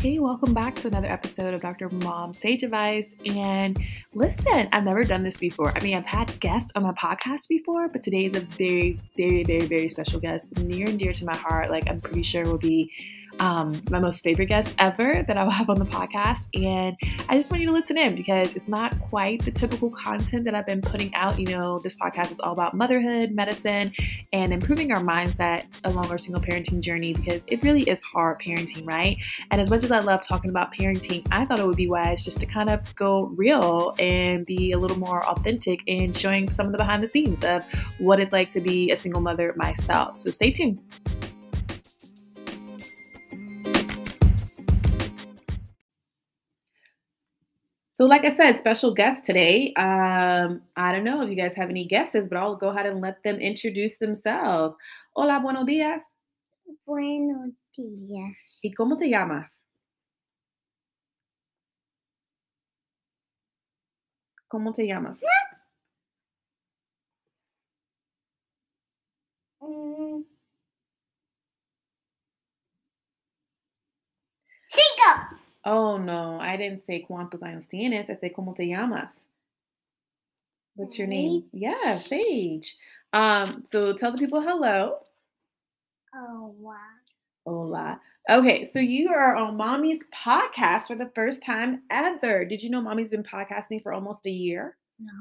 Hey, welcome back to another episode of Dr. Mom Sage Advice. And listen, I've never done this before. I mean, I've had guests on my podcast before, but today is a very, very, very, very special guest, near and dear to my heart. Like, I'm pretty sure will be um, my most favorite guest ever that I will have on the podcast. And I just want you to listen in because it's not quite the typical content that I've been putting out. You know, this podcast is all about motherhood, medicine, and improving our mindset along our single parenting journey because it really is hard parenting, right? And as much as I love talking about parenting, I thought it would be wise just to kind of go real and be a little more authentic in showing some of the behind the scenes of what it's like to be a single mother myself. So stay tuned. So, like I said, special guest today. Um, I don't know if you guys have any guesses, but I'll go ahead and let them introduce themselves. Hola, buenos días. Buenos días. ¿Y cómo te llamas? ¿Cómo te llamas? Mm. Cinco. Oh no, I didn't say cuántos años tienes. I said cómo te llamas. What's your name? Yeah, Sage. Um, so tell the people hello. Oh wow. Hola. Okay, so you are on Mommy's podcast for the first time ever. Did you know Mommy's been podcasting for almost a year? No.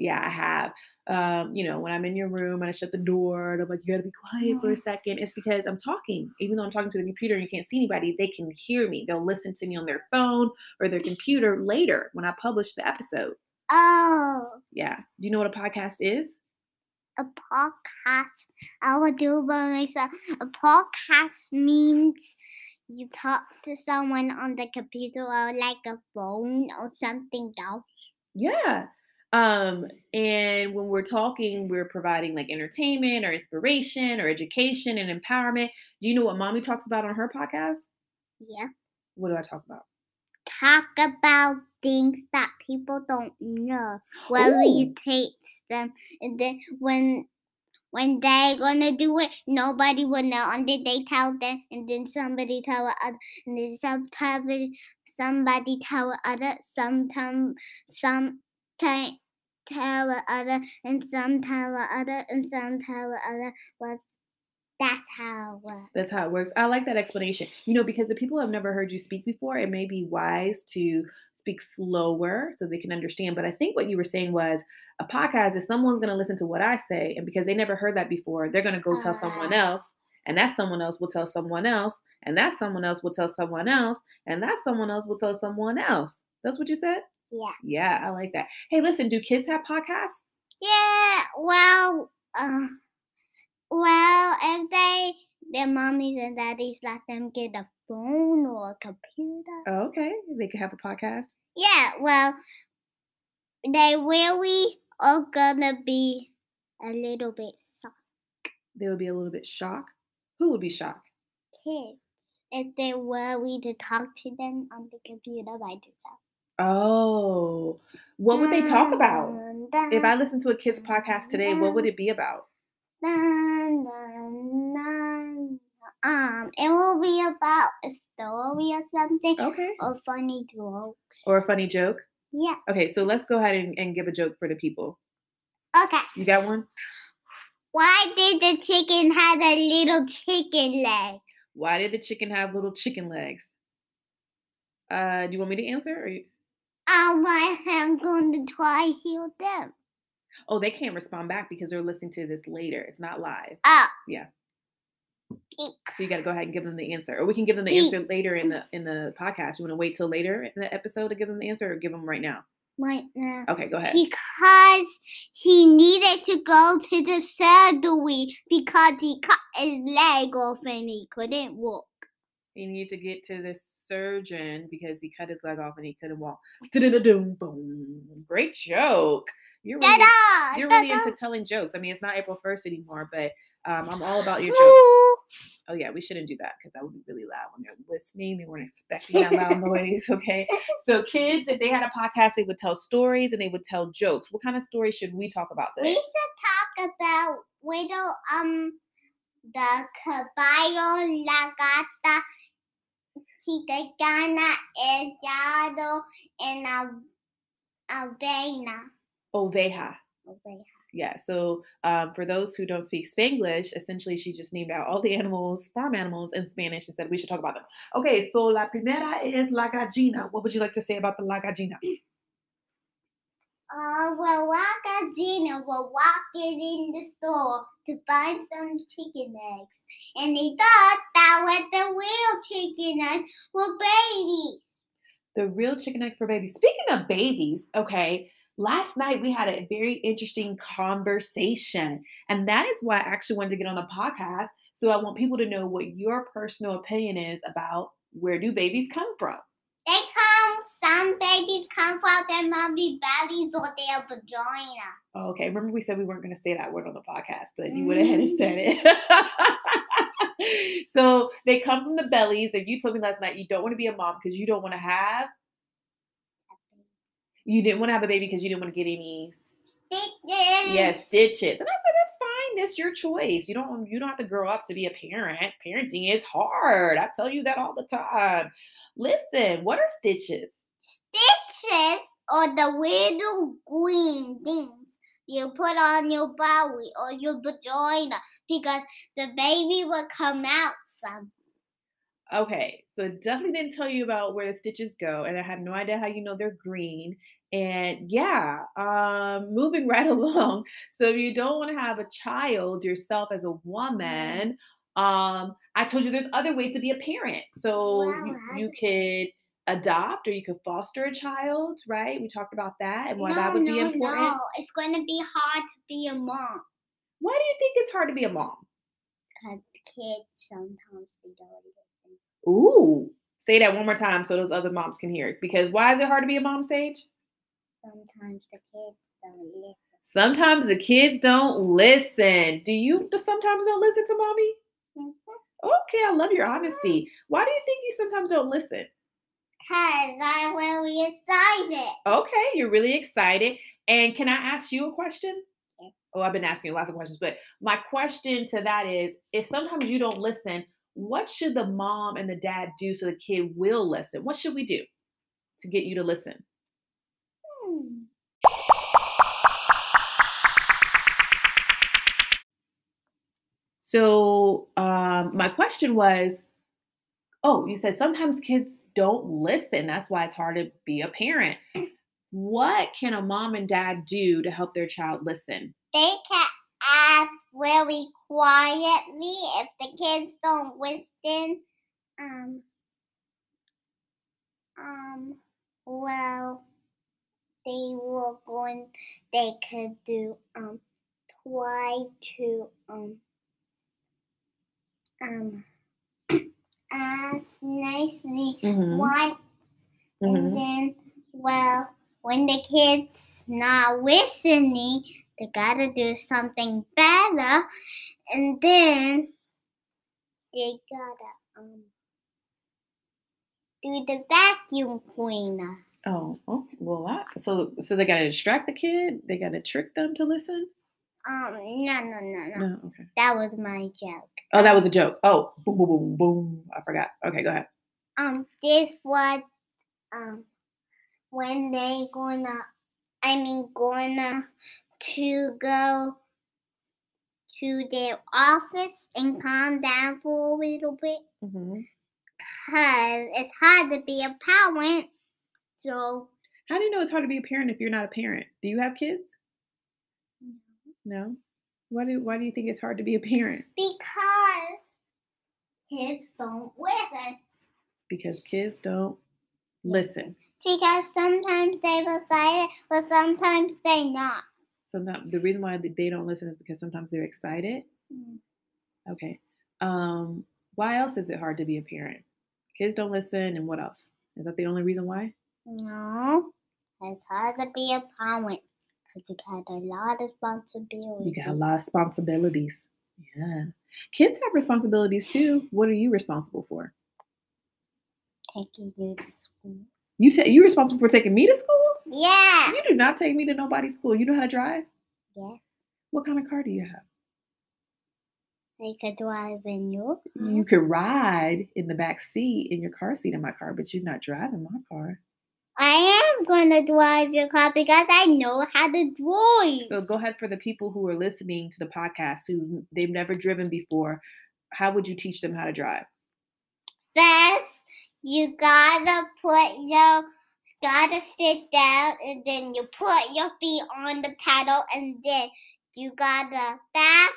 Yeah, I have. Um, you know, when I'm in your room and I shut the door and I'm like, you gotta be quiet for a second, it's because I'm talking. Even though I'm talking to the computer and you can't see anybody, they can hear me. They'll listen to me on their phone or their computer later when I publish the episode. Oh, Yeah. Do you know what a podcast is? a podcast. I will do by myself. A podcast means you talk to someone on the computer or like a phone or something else. Yeah. Um, and when we're talking, we're providing like entertainment or inspiration or education and empowerment. Do you know what mommy talks about on her podcast? Yeah. What do I talk about? Talk about things that people don't know. We Ooh. teach them, and then when when they gonna do it, nobody will know until they tell them, and then somebody tell other, and then sometimes somebody tell other, sometime some time tell other, and some tell other, and some tell other. Was that's how it works. That's how it works. I like that explanation. You know, because the people have never heard you speak before, it may be wise to speak slower so they can understand. But I think what you were saying was a podcast is someone's going to listen to what I say, and because they never heard that before, they're going to go tell someone Ah. else, and that someone else will tell someone else, and that someone else will tell someone else, and that someone else will tell someone else. That's what you said? Yeah. Yeah, I like that. Hey, listen, do kids have podcasts? Yeah, well, uh, well, if they, their mommies and daddies let them get a phone or a computer. Oh, okay. They could have a podcast. Yeah, well, they really are gonna be a little bit shocked. They would be a little bit shocked. Who would be shocked? kids if they worry to talk to them on the computer by themselves. Oh, what would they talk about? If I listened to a kids podcast today, what would it be about? Um, it will be about a story or something, Okay. or funny joke. Or a funny joke? Yeah. Okay, so let's go ahead and, and give a joke for the people. Okay. You got one? Why did the chicken have a little chicken leg? Why did the chicken have little chicken legs? Uh, do you want me to answer? Or you... Um, I'm going to try heal them. Oh, they can't respond back because they're listening to this later. It's not live. Oh. Yeah. So you got to go ahead and give them the answer, or we can give them the answer later in the in the podcast. You want to wait till later in the episode to give them the answer, or give them right now? Right now. Okay, go ahead. Because he needed to go to the surgery because he cut his leg off and he couldn't walk. He needed to get to the surgeon because he cut his leg off and he couldn't walk. Boom. Great joke. You're really, you're really into telling jokes. I mean, it's not April 1st anymore, but um, I'm all about your jokes. Oh, yeah, we shouldn't do that because that would be really loud when they're listening. They weren't expecting that loud noise, okay? So, kids, if they had a podcast, they would tell stories and they would tell jokes. What kind of stories should we talk about today? We should talk about little um the caballo, la gata, Chicana, Ellado, and Al- Avena. Oveja. Oveja. Yeah. So um, for those who don't speak Spanglish, essentially she just named out all the animals, farm animals in Spanish and said we should talk about them. Okay. So la primera is la gallina. What would you like to say about the la gallina? Uh, well, like Gina were walking in the store to find some chicken eggs, and they thought that was the real chicken eggs were babies. The real chicken egg for babies. Speaking of babies, okay, last night we had a very interesting conversation. And that is why I actually wanted to get on the podcast. So I want people to know what your personal opinion is about where do babies come from? Some babies come from their mommy bellies or their vagina. Oh, okay. Remember we said we weren't going to say that word on the podcast, but you went ahead and said mm-hmm. it. so they come from the bellies, and you told me last night you don't want to be a mom because you don't want to have you didn't want to have a baby because you didn't want to get any Stitches. yeah stitches. And I said that's fine. That's your choice. You don't you don't have to grow up to be a parent. Parenting is hard. I tell you that all the time. Listen, what are stitches? Stitches are the little green things you put on your belly or your vagina because the baby will come out some. Okay, so it definitely didn't tell you about where the stitches go, and I have no idea how you know they're green. And yeah, um, moving right along. So if you don't want to have a child yourself as a woman, um, I told you there's other ways to be a parent. So Wow, you, you could adopt or you could foster a child, right? We talked about that and why no, that would no, be important. no. It's going to be hard to be a mom Why do you think it's hard to be a mom? because kids sometimes they don't listen. Ooh, say that one more time so those other moms can hear it. Because why is it hard to be a mom, Sage? Sometimes the kids don't listen. Sometimes the kids don't listen. Do you sometimes don't listen to mommy? Mhm. Okay, I love your honesty. Why do you think you sometimes don't listen? Cause I'm really excited. Okay, you're really excited. And can I ask you a question? Yes. Oh, I've been asking you lots of questions, but my question to that is if sometimes you don't listen, what should the mom and the dad do so the kid will listen? What should we do to get you to listen? Hmm. So, um, my question was oh, you said sometimes kids don't listen. That's why it's hard to be a parent. What can a mom and dad do to help their child listen? They can ask very quietly if the kids don't listen. Um, um, well, they were going, they could do, um, try to, um, um, ask nicely Mm-hmm. once and then, well, when the kid's not listening, they gotta do something better, and then they gotta um do the vacuum cleaner. Oh, okay. Well, that, so so they got to distract the kid. They got to trick them to listen. Um, no, no, no, no. No, okay. That was my joke. Oh, that was a joke. Oh, boom, boom, boom, boom. I forgot. Okay, go ahead. Um, this was um when they gonna, I mean, gonna to go to their office and calm down for a little bit. hmm Cause it's hard to be a parent. So How do you know it's hard to be a parent if you're not a parent? Do you have kids? No. Why do Why do you think it's hard to be a parent? because kids don't listen. Because kids don't listen. Because sometimes they will say it, but sometimes they not. Sometimes the reason why they don't listen is because sometimes they're excited. Okay. Um. Why else is it hard to be a parent? Kids don't listen, and what else? Is that the only reason why? No, it's hard to be a parent because you got a lot of responsibility. You got a lot of responsibilities. Yeah. Kids have responsibilities too. What are you responsible for? taking you to school. You ta- you responsible for taking me to school? Yeah. You do not take me to nobody's school. You know how to drive? Yes. What kind of car do you have? I could drive in your car. You could ride in the back seat in your car seat in my car, but you're not driving my car. I am gonna drive your car because I know how to drive. So go ahead for the people who are listening to the podcast who they've never driven before. How would you teach them how to drive? First, you gotta put your gotta sit down and then you put your feet on the pedal and then you gotta back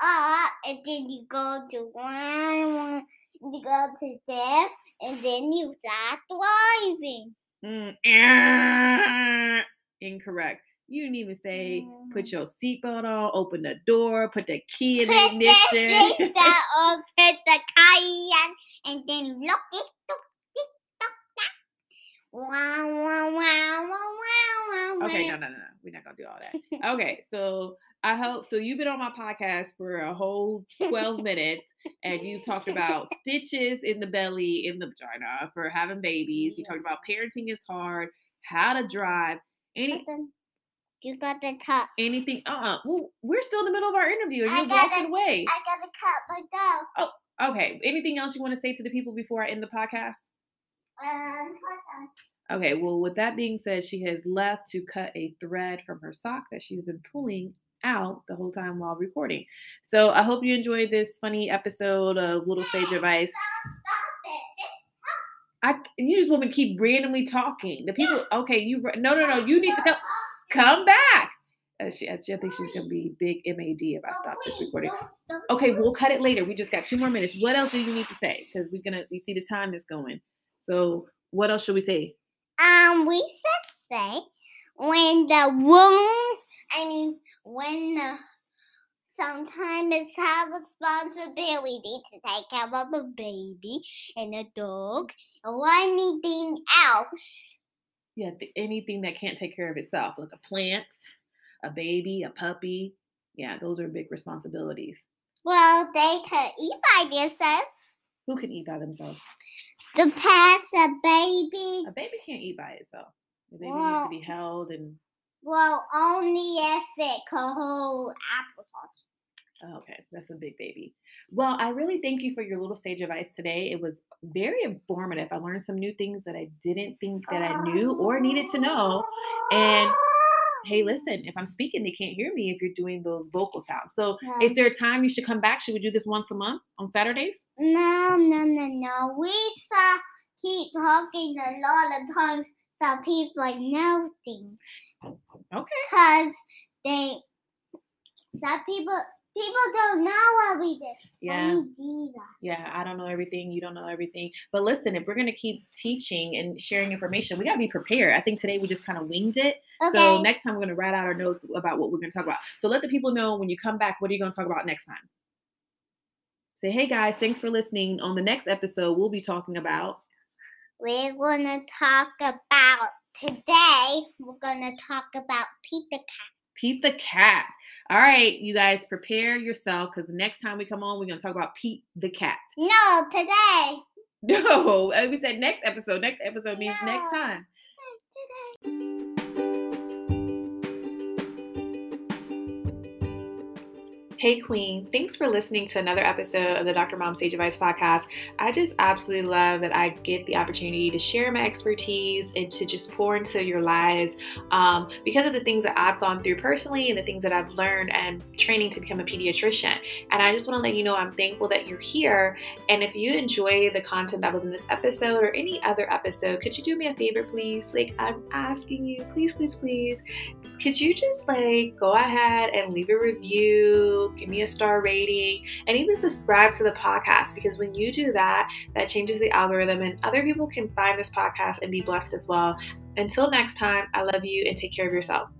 up and then you go to one, one you go to there and then you start driving. Mm, eh, incorrect. You didn't even say put Mm. your seatbelt on, open the door, put the key in Put the ignition. on, put the cayenne and then look it, look it, look that. Wow, wow, wow, wow, wow, wow. Okay, no, no, no, no. We're not gonna do all that. Okay, so I hope so. You've been on my podcast for a whole 12 minutes and you talked about stitches in the belly, in the vagina for having babies. You talked about parenting is hard, how to drive, any But then you got the cup. anything. Uh-uh. Well, we're still in the middle of our interview and I you're got walking it. away. I got a cup like that. Okay. Anything else you want to say to the people before I end the podcast? Um, Okay, well, with that being said, she has left to cut a thread from her sock that she's been pulling out the whole time while recording. So I hope you enjoyed this funny episode of Little Sage Advice. I you just want me to keep randomly talking. The people, okay, you no no no, you need to come come back. Uh, she, I think she's gonna be big MAD if I stop this recording. Okay, we'll cut it later. We just got two more minutes. What else do you need to say? Because we're gonna you see the time is going. So what else should we say? Um, we should say when the womb, I mean, when the sometimes it's have responsibility to take care of a baby and a dog or anything else. Yeah, th- anything that can't take care of itself, like a plant, a baby, a puppy. Yeah, those are big responsibilities. Well, they could eat by themselves. Who can eat by themselves? The pets, a baby. A baby can't eat by itself. The baby needs to be held and Well, only if it can hold applesauce. Oh, okay, that's a big baby. Well, I really thank you for your little sage advice today. It was very informative. I learned some new things that I didn't think that I knew or needed to know. And hey, listen, if I'm speaking, they can't hear me if you're doing those vocal sounds. So, Yeah. is there a time you should come back? Should we do this once a month on Saturdays? No, no, no, no. We saw keep talking a lot of times so people know things. Okay. Cause they some people people don't know what we did. Yeah. Yeah, I don't know everything. You don't know everything. But listen, if we're going to keep teaching and sharing information, we got to be prepared. I think today we just kind of winged it. Okay. So next time we're going to write out our notes about what we're going to talk about. So let the people know when you come back, what are you going to talk about next time? Say, hey guys, thanks for listening. On the next episode, we'll be talking about. We're gonna talk about today. We're gonna talk about the cat. Pete the cat. All right, you guys, prepare yourself because next time we come on, we're going to talk about Pete the cat. No, today. No, we said next episode. Next episode means next time. Today. Hey, Queen. Thanks for listening to another episode of the Dr. Mom Sage Advice podcast. I just absolutely love that I get the opportunity to share my expertise and to just pour into your lives um, because of the things that I've gone through personally and the things that I've learned and training to become a pediatrician. And I just want to let you know I'm thankful that you're here. And if you enjoy the content that was in this episode or any other episode, could you do me a favor, please? Like, I'm asking you, please, please, please could you just like go ahead and leave a review, give me a star rating, and even subscribe to the podcast? Because when you do that, that changes the algorithm and other people can find this podcast and be blessed as well. Until next time, I love you and take care of yourself.